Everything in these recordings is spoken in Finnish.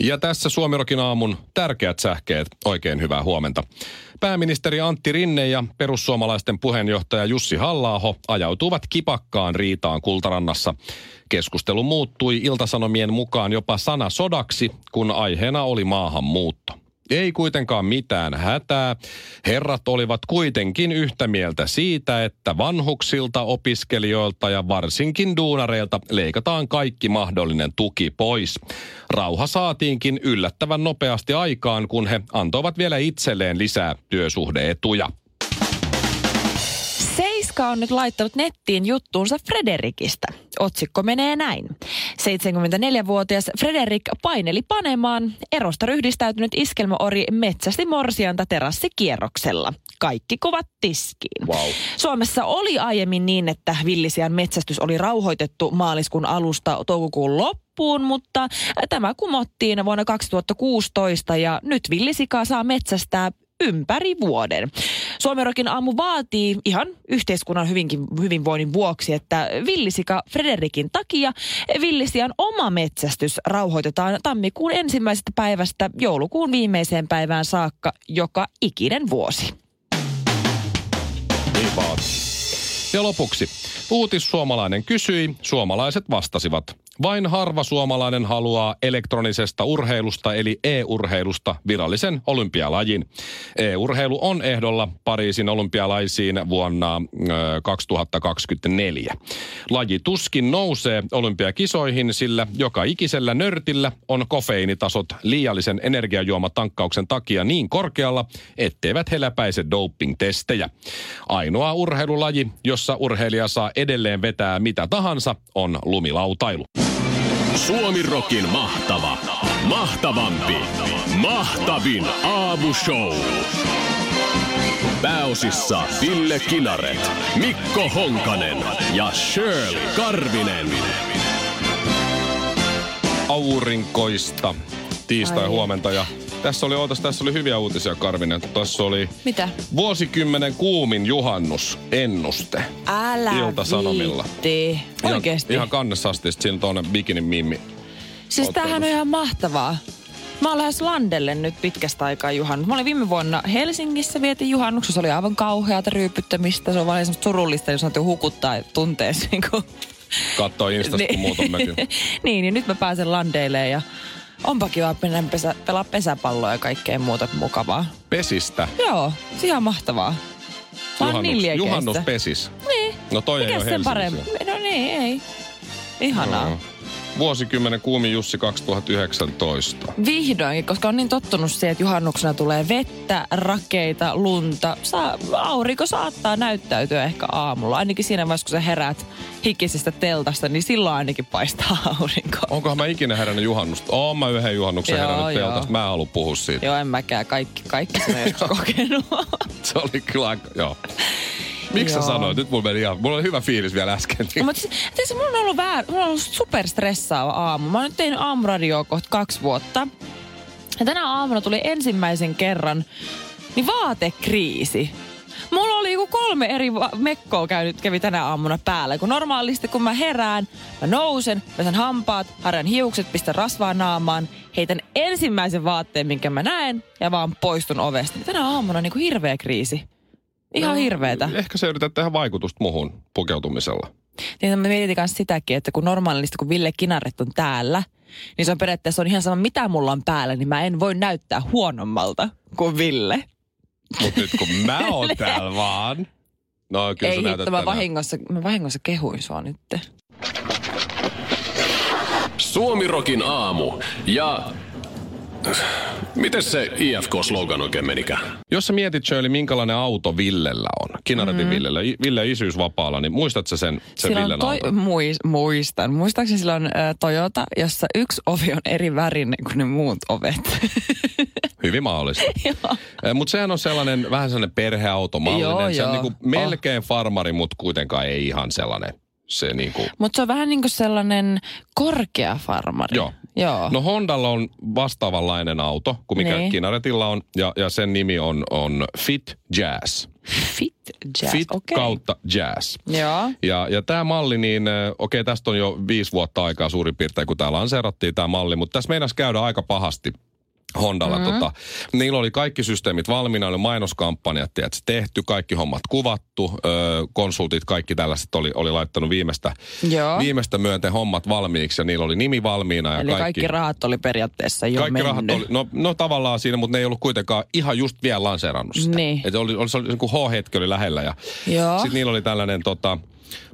Ja tässä Suomirokin aamun tärkeät sähkeet. Oikein hyvää huomenta. Pääministeri Antti Rinne ja perussuomalaisten puheenjohtaja Jussi halla ajautuivat kipakkaan riitaan Kultarannassa. Keskustelu muuttui iltasanomien mukaan jopa sana sodaksi, kun aiheena oli maahanmuutto. Ei kuitenkaan mitään hätää. Herrat olivat kuitenkin yhtä mieltä siitä, että vanhuksilta, opiskelijoilta ja varsinkin duunareilta leikataan kaikki mahdollinen tuki pois. Rauha saatiinkin yllättävän nopeasti aikaan, kun he antoivat vielä itselleen lisää työsuhdeetuja. Seiska on nyt laittanut nettiin juttuunsa Frederikistä. Otsikko menee näin. 74-vuotias Frederik paineli panemaan erosta ryhdistäytynyt iskelmäori metsästi morsianta terassikierroksella. Kaikki kovat tiskiin. Wow. Suomessa oli aiemmin niin, että villisian metsästys oli rauhoitettu maaliskuun alusta toukokuun loppuun, mutta tämä kumottiin vuonna 2016 ja nyt villisikaa saa metsästää ympäri vuoden. Suomerokin aamu vaatii ihan yhteiskunnan hyvinkin, hyvinvoinnin vuoksi, että villisika Frederikin takia villisian oma metsästys rauhoitetaan tammikuun ensimmäisestä päivästä joulukuun viimeiseen päivään saakka joka ikinen vuosi. Niin. Ja lopuksi. Uutissuomalainen kysyi, suomalaiset vastasivat. Vain harva suomalainen haluaa elektronisesta urheilusta eli e-urheilusta virallisen olympialajin. E-urheilu on ehdolla Pariisin olympialaisiin vuonna ö, 2024. Laji tuskin nousee olympiakisoihin, sillä joka ikisellä nörtillä on kofeiinitasot liiallisen energiajuomatankkauksen takia niin korkealla, etteivät he läpäise doping-testejä. Ainoa urheilulaji, jossa urheilija saa edelleen vetää mitä tahansa, on lumilautailu. Suomi Rokin mahtava, mahtavampi, mahtavin aamushow. Pääosissa Ville Kinaret, Mikko Honkanen ja Shirley Karvinen. Aurinkoista tiistai huomenta ja tässä oli, ootas, tässä oli hyviä uutisia Karvinen. Tässä oli Mitä? vuosikymmenen kuumin juhannus ennuste. Älä Ilta-Sanomilla. viitti. Oikeesti. Ihan, ihan kannessa asti, siinä on tuonne bikinin mimmi. Siis tämähän on ihan mahtavaa. Mä oon lähes Landelle nyt pitkästä aikaa juhannut. Mä olin viime vuonna Helsingissä, vietin juhannuksessa. Se oli aivan kauheata ryypyttämistä. Se on vaan semmoista surullista, jos sanottu hukuttaa tunteessa. Niin kuin. Kattoo Instasta, kun muut on mökin. niin, niin nyt mä pääsen Landeille ja onpa kiva mennä pesä, pelaa pesäpalloa ja kaikkea muuta mukavaa. Pesistä. Joo, ihan mahtavaa. Mä liekeistä. juhannus pesis. Niin. No toi ei Mikä ole sen parempi? No niin, ei. Ihanaa. Joo. Vuosikymmenen kuumin Jussi 2019. Vihdoinkin, koska on niin tottunut siihen, että juhannuksena tulee vettä, rakeita, lunta. Saa, aurinko saattaa näyttäytyä ehkä aamulla. Ainakin siinä vaiheessa, kun sä heräät hikisestä teltasta, niin silloin ainakin paistaa aurinko. Onkohan mä ikinä herännyt juhannusta? Oon mä yhden juhannuksen Joo, herännyt joo. teltasta. Mä en halua puhua siitä. Joo, en mäkään. Kaikki, kaikki sen joskus kokenut. Se oli kyllä aika, joo. Miksi sä sanoit? Nyt mulla meni ihan, mulla oli hyvä fiilis vielä äsken. Mutta siis, mulla on ollut, väär, mulla on ollut superstressaava aamu. Mä oon nyt tehnyt aamuradioa kohta kaksi vuotta. Ja tänä aamuna tuli ensimmäisen kerran niin vaatekriisi. Mulla oli joku kolme eri va- mekkoa käynyt, kävi tänä aamuna päällä. Kun normaalisti kun mä herään, mä nousen, pesen hampaat, harjan hiukset, pistän rasvaa naamaan, heitän ensimmäisen vaatteen, minkä mä näen, ja vaan poistun ovesta. Niin Tänä aamuna niin kuin hirveä kriisi. Ihan hirveetä. Ehkä sä yrität tehdä vaikutusta muhun pukeutumisella. Niin mä mietin myös sitäkin, että kun normaalisti kun Ville Kinaret on täällä, niin se on periaatteessa on ihan sama mitä mulla on päällä, niin mä en voi näyttää huonommalta kuin Ville. Mut nyt kun mä oon täällä vaan. No kyllä Ei sä näytät hitto, mä vahingossa, mä vahingossa kehuin sua nyt. Suomi Rokin aamu ja Miten se IFK-slogan oikein menikään? Jos sä mietit Shirley, minkälainen auto Villellä on, Kinaretin mm. Villellä, Ville isyysvapaalla, niin muistatko sä sen, sen Sillä on Villen toi, auton? muis, muistan. Muistaakseni sillä on ä, Toyota, jossa yksi ovi on eri värinen kuin ne muut ovet. Hyvin mahdollista. mutta sehän on sellainen, vähän sellainen perheautomallinen. Joo, se on joo. niinku melkein farmari, mutta kuitenkaan ei ihan sellainen. Se niinku, Mutta se on vähän niin kuin sellainen korkea farmari. Joo. Joo. No Hondalla on vastaavanlainen auto kuin mikä Niin. Kinaretilla on, ja, ja sen nimi on, on Fit Jazz. Fit jazz, Fit okei. kautta Jazz. Joo. Ja, ja tämä malli, niin okei, tästä on jo viisi vuotta aikaa suurin piirtein, kun tämä lanseerattiin tämä malli, mutta tässä meinasi käydä aika pahasti Hondalla. Mm-hmm. Tota, niillä oli kaikki systeemit valmiina, oli mainoskampanjat tiedätkö, tehty, kaikki hommat kuvattu, ö, konsultit, kaikki tällaiset oli, oli laittanut viimeistä, Joo. viimeistä myöten hommat valmiiksi ja niillä oli nimi valmiina. Ja Eli kaikki, kaikki rahat oli periaatteessa jo kaikki mennyt. rahat oli, no, no tavallaan siinä, mutta ne ei ollut kuitenkaan ihan just vielä lanseerannut sitä. Niin. Et oli, oli, se oli niin kuin H-hetki oli lähellä ja sitten niillä oli tällainen tota,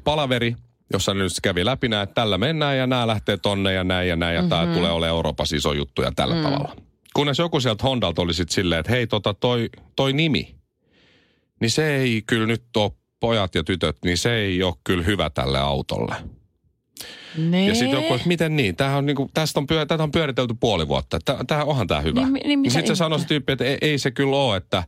palaveri, jossa nyt kävi läpi nämä, että tällä mennään ja nämä lähtee tonne ja näin ja näin ja mm-hmm. tämä tulee olemaan Euroopassa iso juttu ja tällä mm. tavalla. Kunnes joku sieltä Hondalta oli sitten silleen, että hei tota toi, toi nimi, niin se ei kyllä nyt ole pojat ja tytöt, niin se ei ole kyllä hyvä tälle autolle. Nee. Ja sitten joku, että miten niin? Tämähän on niinku, tästä on, pyö, tätä on pyöritelty puoli vuotta. Tää, onhan tämä hyvä. Niin niin mitä sitten se sanoi se tyyppi, että ei, ei se kyllä ole, että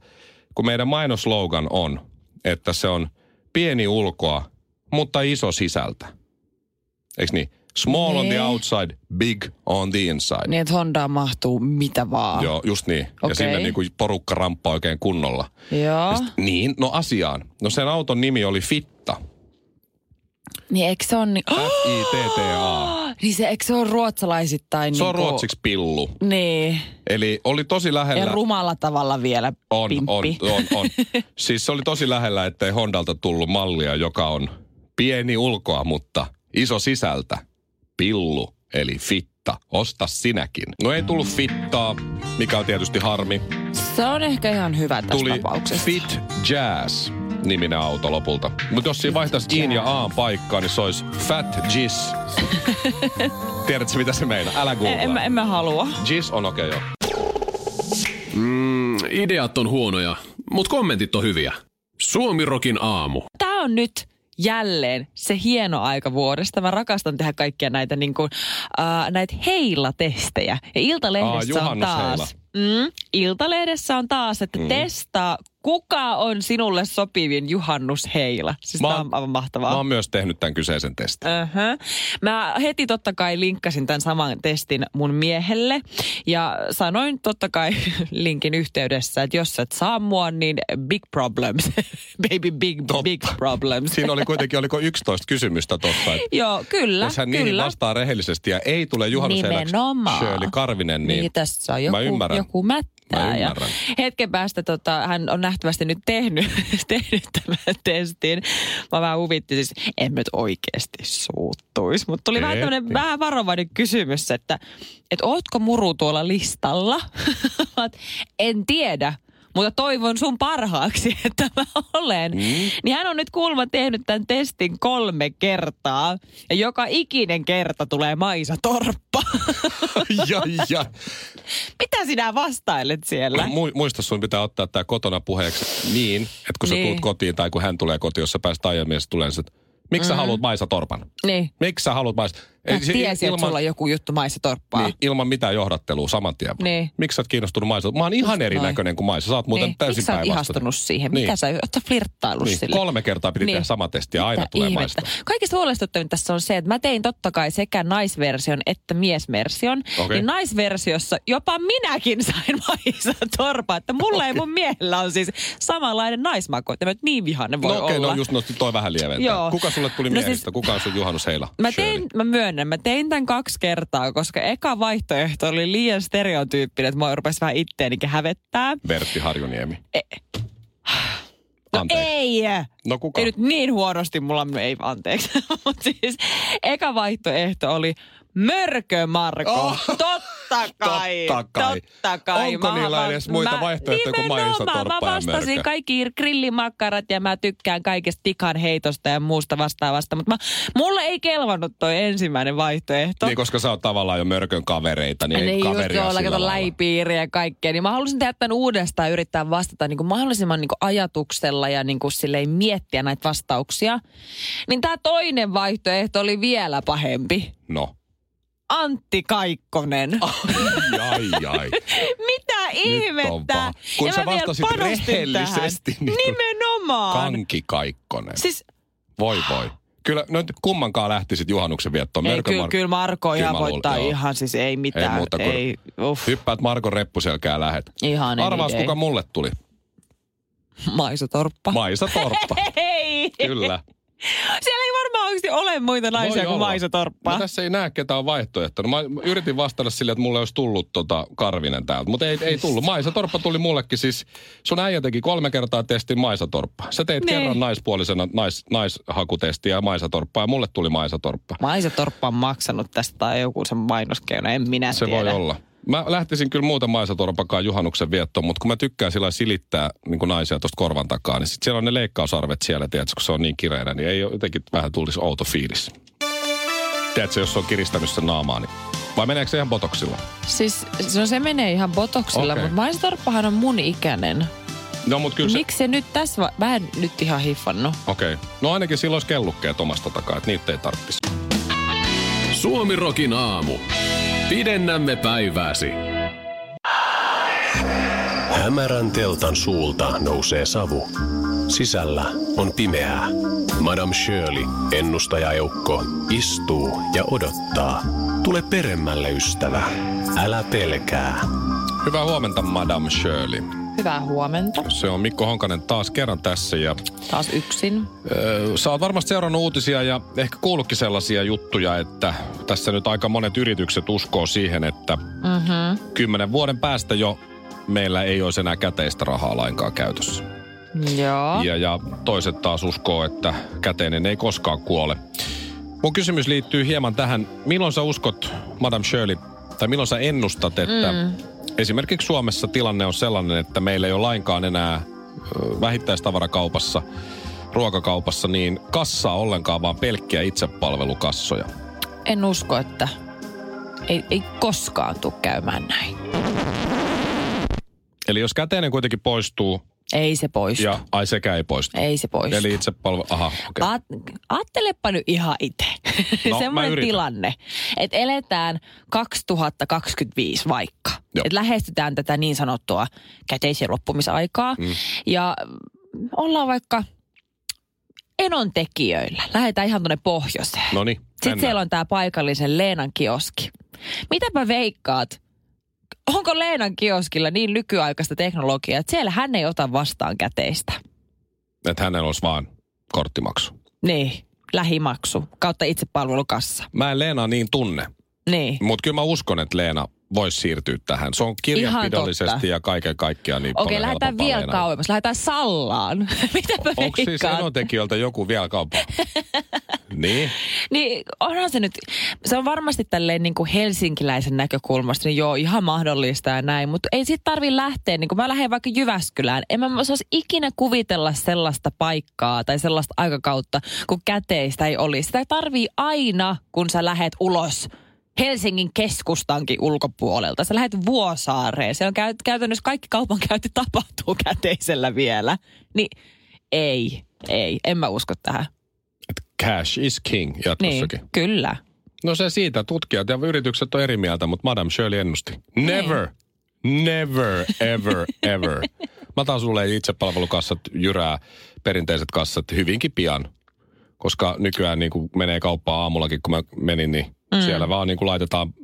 kun meidän mainoslogan on, että se on pieni ulkoa, mutta iso sisältä. Eikö niin? Small on the Nee. outside, big on the inside. Niin, että Hondaan mahtuu mitä vaan. Joo, just niin. Ja Okei. sinne niinku porukka ramppaa oikein kunnolla. Joo. Ja sit, niin, no asiaan. No sen auton nimi oli Fitta. Niin eikö se on... Niin, F-I-T-T-A. niin se, eikö se ole ruotsalaisittain Se on niinku- ruotsiksi pillu. Niin. Eli oli tosi lähellä. Ja rumalla tavalla vielä On, on, pimppi. on, on. Siis se oli tosi lähellä, ettei Hondalta tullut mallia, joka on pieni ulkoa, mutta iso sisältä. Pillu, eli fitta. Osta sinäkin. No ei tullut fittaa, mikä on tietysti harmi. Se on ehkä ihan hyvä tässä Tuli tapauksessa. Fit Jazz niminen auto lopulta. Mutta jos siinä vaihtaisi Iin ja Aan paikkaa, niin se olisi Fat Jizz. Tiedätkö mitä se meinaa? Älä en, googlaa. en, mä, en mä halua. Jizz on okei okay, joo. Mm, ideat on huonoja, mutta kommentit on hyviä. Suomirokin aamu. Tämä on nyt jälleen se hieno aika vuodesta. Mä rakastan tehdä kaikkia näitä, niin kuin, äh, näitä heilatestejä. Ja Iltalehdessä Aa, on taas... Mm, Iltalehdessä on taas, että mm. testaa, kuka on sinulle sopivin juhannusheila. Siis Mä tämä on aivan mahtavaa. Mä oon myös tehnyt tämän kyseisen testin. Uh-huh. Mä heti totta kai linkkasin tämän saman testin mun miehelle ja sanoin totta kai linkin yhteydessä, että jos et saa mua, niin big problems. Baby big, Totta. big problems. Siinä oli kuitenkin, oliko 11 kysymystä tossa. että Joo, kyllä, Jos hän niihin kyllä. vastaa rehellisesti ja ei tule Nimenomaan. Shirley Karvinen, niin, Niin, tässä on joku, mä ymmärrän. joku mättää. Mä ja hetken päästä tota, hän on nähtävästi nyt tehnyt, tehnyt tämän testin. Mä vähän huvitti, siis en nyt oikeasti suuttuisi. Mutta tuli vähän Et, tämmöinen vähän varovainen kysymys, että, että ootko muru tuolla listalla? En tiedä. Mutta toivon sun parhaaksi, että mä olen. Mm. Niin hän on nyt kuulemma tehnyt tämän testin kolme kertaa. Ja joka ikinen kerta tulee Maisa Torppa. ja, ja. Mitä sinä vastailet siellä? Mu- muista sun pitää ottaa tämä kotona puheeksi niin, että kun sä Niin. tuut kotiin tai kun hän tulee kotiin, jos sä pääst aiemmin, tulee että miksi sä haluat Maisa Torpan? Niin. Miksi sä haluat Maisa? Mä se- tiesin, että sulla on joku juttu Maissa Torppaa. niin, ilman mitään johdattelua saman tien. Niin. Miksi sä oot kiinnostunut Maisa? Mä oon ihan Just erinäköinen kuin Maisa. Sä oot muuten niin. täysin Miksi sä oot ihastunut siihen? Niin. Mitä sä oot flirttaillut Niin, sille? kolme kertaa piti tehdä sama testi ja aina tulee ihmettä? Maista. Kaikista huolestuttavinta tässä on se, että mä tein totta kai sekä naisversion että miesversion. Okei. Niin naisversiossa jopa minäkin sain Maisa Torpaa. Että mulla ei mun miehellä on siis samanlainen naismaku. Että niin vihainen voi No okei, olla. no just nosti toi vähän lieventää. Joo. Kuka sulle tuli No miehistä? siis- Kuka on sun juhannusheila? Mä tein, mä myönnän, mä tein tämän kaksi kertaa, koska eka vaihtoehto oli liian stereotyyppinen, että mä rupesi vähän itteenikin hävettää. Vertti Harjuniemi. No Anteeksi. ei! No kuka? Ei nyt niin huonosti mulla, ei anteeksi. Mutta siis eka vaihtoehto oli Mörkö Marko. Oh. Totta kai. Totta kai. Totta kai. Onko Mä- niillä edes muita mä- vaihtoehtoja kuin maisatorppa Mä vastasin mörkö? kaikki grillimakkarat ja mä tykkään kaikesta tikan heitosta ja muusta vastaavasta. Mutta mulle ei kelvannut toi ensimmäinen vaihtoehto. Niin, koska sä oot tavallaan jo mörkön kavereita, niin Niin ei just kaveria kato lailla. läipiiriä ja kaikkea. Niin mä halusin tehdä tämän uudestaan ja yrittää vastata niin kuin mahdollisimman niin kuin ajatuksella ja niin kuin silleen miettiä näitä vastauksia. Niin tämä toinen vaihtoehto oli vielä pahempi. No. Antti Kaikkonen. Ai, ai, ai. Mitä ihmettä? Kun ja sä vastasit rehellisesti, tähän. niin Nimenomaan. Kanki Kaikkonen. Siis Voi voi. Kyllä, no kummankaan lähtisit juhannuksen viettoon. ei, kyllä, Mar- kyllä Marko Kyllä ihan voittaa joo. ihan siis ei mitään. Ei muuta kuin- ei, uff, Hyppäät Markon reppuselkää lähet. ihan Arvaas, kuka mulle tuli. Maisa Torppa. Maisa Torppa. Ei. Kyllä. Siellä oikeasti ole muita naisia Voi kuin olla. Maisa Torppa. No tässä ei näe ketään on vaihtoehto. Mä yritin vastata sille, että mulle olisi tullut tota Karvinen täältä, mutta ei, ei tullut. Maisa Torppa tuli mullekin siis. Sun äijä teki kolme kertaa testin Maisa Torppa. Sä teit Niin. kerran naispuolisena nais, naishakutestiä Maisa Torppa ja mulle tuli Maisa Torppa. Maisa Torppa on maksanut tästä tai joku sen mainoskeino, en minä Se tiedä. voi olla. Mä lähtisin kyllä muuta Maisa Torpakaan juhannuksen viettoon, mutta kun mä tykkään sillä silittää niin kuin naisia tuosta korvan takaa, niin sit siellä on ne leikkausarvet siellä, tiedätkö, kun se on niin kireänä, niin ei jotenkin vähän tulisi outo fiilis. Tiedätkö, jos se on kiristänyt sen naamaa, niin... Vai meneekö se ihan botoksilla? Siis no se menee ihan botoksilla, Okei. mutta Maisa Torppahan on mun ikäinen. No, mutta kyllä se... Miksi se nyt tässä, va- mä en nyt ihan hiffannut. Okei. Okay. No ainakin silloin olisi kellukkeet omasta takaa, että niitä ei tarvitsisi. Suomirokin aamu. Pidennämme päivääsi. Hämärän teltan suulta nousee savu. Sisällä on pimeää. Madame Shirley, ennustajaeukko, istuu ja odottaa. Tule peremmälle, ystävä. Älä pelkää. Hyvää huomenta, Madame Shirley. Hyvää huomenta. Se on Mikko Honkanen taas kerran tässä ja Taas yksin. Öö, Sä oot varmasti seurannut uutisia ja ehkä kuullutkin sellaisia juttuja, että tässä nyt aika monet yritykset uskoo siihen, että Mm-hmm. kymmenen vuoden päästä jo meillä ei olisi enää käteistä rahaa lainkaan käytössä. Joo. Ja, ja toiset taas uskoo, että käteinen ei koskaan kuole. Mun kysymys liittyy hieman tähän, milloin sä uskot, Madame Shirley, tai milloin sä ennustat, että mm. Esimerkiksi Suomessa tilanne on sellainen, että meillä ei ole lainkaan enää vähittäistavarakaupassa, ruokakaupassa, niin kassaa ollenkaan, vaan pelkkiä itsepalvelukassoja. En usko, että ei, ei koskaan tule käymään näin. Eli jos käteinen kuitenkin poistuu, Ei se poistu. ja ai sekä ei poistu. Ei se poistu. Eli itsepalvelu, aha, okei. Okay. Aat- Aattelepa nyt ihan itse. No, Semmoinen tilanne, että eletään 2025 vaikka. Että lähestytään tätä niin sanottua käteisen loppumisaikaa. Mm. Ja ollaan vaikka enon tekijöillä. Lähdetään ihan tuonne pohjoiseen. No niin, Sitten siellä on tämä paikallisen Leenan kioski. Mitäpä veikkaat? Onko Leenan kioskilla niin nykyaikaista teknologiaa, että siellä hän ei ota vastaan käteistä? Että hänellä olisi vaan korttimaksu. Niin, lähimaksu kautta itsepalvelukassa. Mä en Leenaa niin tunne, Niin. mutta kyllä mä uskon, että Leena voisi siirtyä tähän. Se on kirjanpidollisesti ja kaiken kaikkiaan niin Okei, paljon lähdetään vielä Leenalle. kauemmas. Lähdetään Sallaan. Mitäpä Onko siis veikkaat? enotekijöiltä joku vielä kauppaa? niin. Niin onhan se nyt, se on varmasti tälleen niin kuin helsinkiläisen näkökulmasta, niin joo, ihan mahdollista ja näin, mutta ei sit tarvi lähteä, niin kuin mä lähden vaikka Jyväskylään, en mä osaisi ikinä kuvitella sellaista paikkaa tai sellaista aikakautta, kun käteistä ei olisi. Sitä tarvii aina, kun sä lähet ulos Helsingin keskustankin ulkopuolelta. Sä lähdet Vuosaareen. Siellä on käy, käytännössä kaikki kaupankäynti tapahtuu käteisellä vielä. Niin ei, ei, en mä usko tähän. Cash is king Niin, jatkossakin. kyllä. No se siitä. Tutkijat ja yritykset on eri mieltä, mutta Madame Shirley ennusti. Never, never, ever, ever. Mä taas sulle itsepalvelukassat jyrää perinteiset kassat hyvinkin pian. Koska nykyään niin menee kauppaan aamullakin, kun mä menin, niin mm. siellä vaan niin kuin laitetaan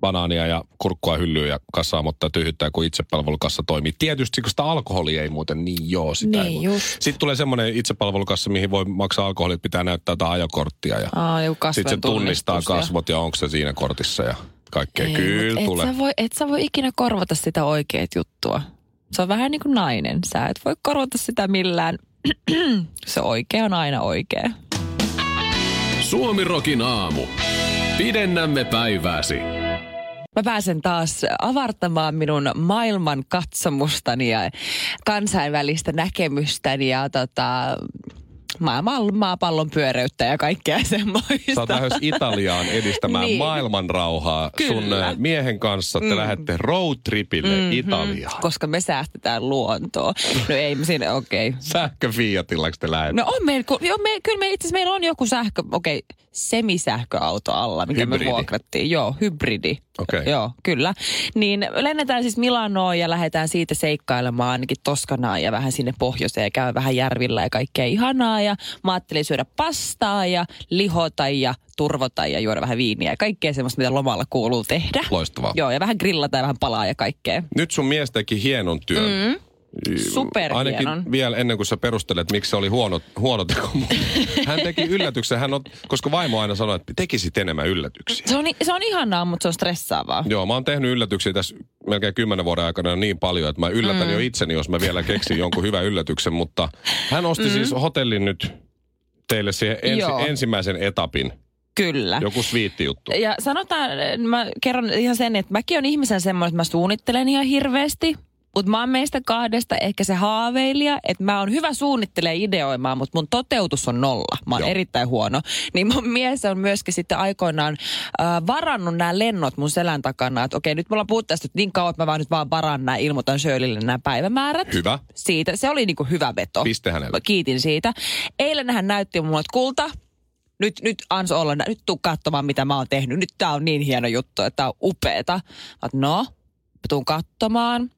banaania ja kurkkua hyllyyn ja kassaa, mutta tyhjyttää, kun itsepalvelukassa toimii. Tietysti, kun sitä alkoholia ei muuten niin joo sitä. Niin ei. Sitten tulee semmoinen itsepalvelukassa, mihin voi maksaa alkoholit, pitää näyttää jotain ajokorttia ja Aa, sitten se tunnistaa kasvot ja onko se siinä kortissa ja kaikkea. Ei, Kyllä mut tulee. Et sä, voi, et sä voi ikinä korvata sitä oikeat juttua. Se on vähän niin kuin nainen. Sä et voi korvata sitä millään. se oikea on aina oikea. Suomirokin aamu. Pidennämme päivääsi. Mä pääsen taas avartamaan minun maailman katsomustani ja kansainvälistä näkemystäni ja tota, maailman, maapallon pyöreyttä ja kaikkea semmoista. Sä oot lähes Italiaan edistämään Niin. maailman rauhaa sun Kyllä. äh, miehen kanssa. Te mm. lähdette roadtripille mm-hmm. Italiaan. Koska me säästetään luontoa. No ei me siinä, okei. Okay. Sähkö Fiatillako te lähdette? No on meillä, joo, me, kyllä me itse meillä on joku sähkö, okei, okay, semisähköauto alla, mikä Hybridi. me vuokrattiin. Joo, hybridi. Okei. Joo, kyllä. Niin lennetään siis Milanoon ja lähdetään siitä seikkailemaan ainakin Toskanaan ja vähän sinne pohjoiseen ja käy vähän järvillä ja kaikkea ihanaa. Ja mä ajattelin syödä pastaa ja lihota ja turvota ja juoda vähän viiniä ja kaikkea semmoista, mitä lomalla kuuluu tehdä. Loistavaa. Joo, ja vähän grillata ja vähän palaa ja kaikkea. Nyt sun mies teki hienon työn. Mm. Superhienon. Ainakin vielä ennen kuin sä perustelet, miksi se oli huono, huono teko. Hän teki yllätyksen, hän on, koska vaimo aina sanoi, että tekisit enemmän yllätyksiä. Se on, se on ihanaa, mutta se on stressaavaa. Joo, mä oon tehnyt yllätyksiä tässä melkein kymmenen vuoden aikana niin paljon, että mä yllätän mm. jo itseni, jos mä vielä keksin jonkun hyvän yllätyksen. Mutta hän osti mm. siis hotellin nyt teille siihen ensi, Joo. ensimmäisen etapin. Kyllä. Joku sviitti juttu. Ja sanotaan, mä kerron ihan sen, että mäkin on ihmisen semmoinen, että mä suunnittelen ihan hirveästi. Mutta mä oon meistä kahdesta ehkä se haaveilija, että mä oon hyvä suunnittelemaan ideoimaan, mutta mun toteutus on nolla. Mä oon Joo. erittäin huono. Niin mun mies on myöskin sitten aikoinaan äh, varannut nämä lennot mun selän takana. Että okei, nyt me ollaan puhuttu tästä niin kauan, että mä vaan nyt vaan varan nämä, ilmoitan Shirleylle nämä päivämäärät. Hyvä. Siitä, se oli niinku hyvä veto. Piste hänelle. Mä kiitin siitä. Eilen hän näytti mulle, että kulta, nyt, nyt ans olla, nyt tuu katsomaan mitä mä oon tehnyt. Nyt tää on niin hieno juttu, että tää on upeeta. Mä no, mä tuun katsomaan.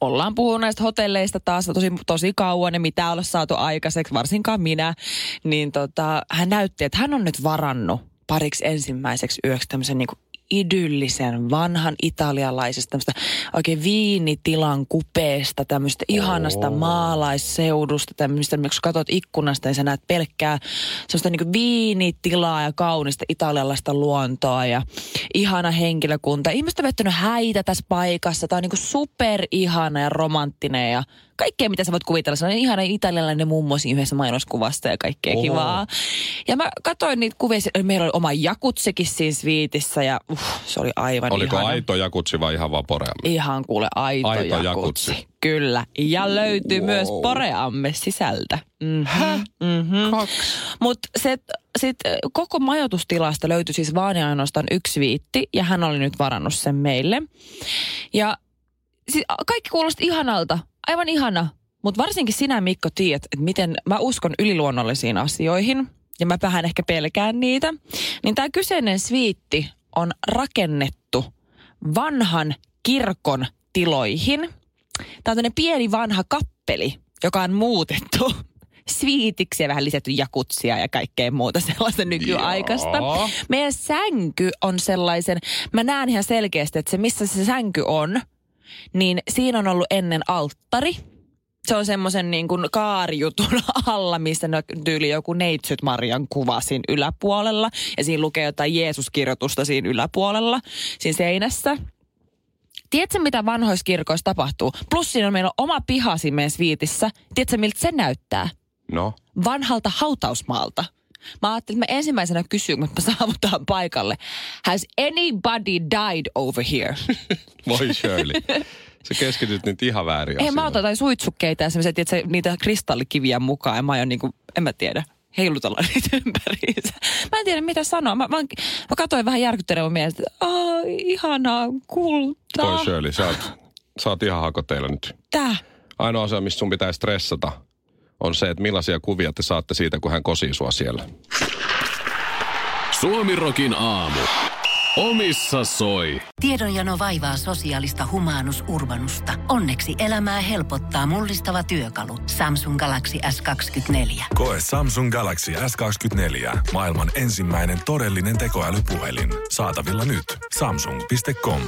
Ollaan puhunut näistä hotelleista taas tosi, tosi kauan ja mitä olla saatu aikaiseksi, varsinkaan minä. Niin tota, hän näytti, että hän on nyt varannut pariksi ensimmäiseksi yöksi tämmöisen niinku idyllisen, vanhan italialaisesta, tämmöistä oikein viinitilan kupeesta, tämmöistä ihanasta maalaisseudusta, tämmöistä, kun katsot ikkunasta, niin sä näet pelkkää semmoista niin viinitilaa ja kaunista italialaista luontoa ja ihana henkilökunta. Ihmiset on vettänyt häitä tässä paikassa. Tämä on niin super ihana ja romanttinen ja kaikkea, mitä sä voit kuvitella. Se on ihana italialainen mummo siinä yhdessä mainoskuvasta ja kaikkea Oho. kivaa. Ja mä katsoin niitä kuvia, meillä oli oma jakutsikin siinä sviitissä ja uh, se oli aivan Oliko ihana. aito jakutsi vai ihan vaan poreamme? Ihan kuule aito, Aito jakutsi. jakutsi. Kyllä. Ja löytyy Wow. myös poreamme sisältä. Mm-hmm. Mm-hmm. Mutta se, sit, äh, koko majoitustilasta löytyi siis vaan ja ainoastaan yksi viitti, ja hän oli nyt varannut sen meille. Ja siis, kaikki kuulosti ihanalta, aivan ihana. Mutta varsinkin sinä, Mikko, tiedät, että miten mä uskon yliluonnollisiin asioihin, ja mä vähän ehkä pelkään niitä. Niin tämä kyseinen sviitti on rakennettu vanhan kirkon tiloihin. Tämä on tämmöinen pieni vanha kappeli, joka on muutettu sviitiksi ja vähän lisätty jakutsia ja kaikkea muuta sellaista nykyaikaista. Joo. Meidän sänky on sellaisen, mä näen ihan selkeästi, että se missä se sänky on, niin siinä on ollut ennen alttari. Se on semmoisen niin kuin kaarijutun alla, missä on tyyli joku neitsyt Marian kuva siinä yläpuolella. Ja siinä lukee jotain Jeesus-kirjoitusta siinä yläpuolella, siinä seinässä. Tiedätkö, mitä vanhoissa kirkoissa tapahtuu? Plus siinä on meillä on oma piha siinä meidän sviitissä. Tiedätkö, miltä se näyttää? No, vanhalta hautausmaalta. Mä ajattelin, että mä ensimmäisenä kysyn, kun me saavutaan paikalle. Has anybody died over here? voi Shirley. Sä keskityt nyt ihan väärin Ei, mä otan jotain suitsukkeita ja semmoisia, tiedätkö, niitä kristallikiviä mukaan. Ja mä aion niinku, en mä tiedä, heilutella niitä ympäriinsä. Mä en tiedä, mitä sanoa. Mä, mä, mä katsoin vähän järkyttyneen mun mielestä, että "Aa, ihanaa kultaa. Toi Shirley, sä oot, sä oot ihan hakoteilla nyt. Tää. Ainoa asia, mistä sun pitää stressata, on se, että millaisia kuvia te saatte siitä, kun hän kosii sua siellä. Suomirokin aamu. Omissa soi. Tiedonjano vaivaa sosiaalista humanus urbanusta. Onneksi elämää helpottaa mullistava työkalu. Samsung Galaxy S24. Koe Samsung Galaxy S24. Maailman ensimmäinen todellinen tekoälypuhelin. Saatavilla nyt. Samsung.com.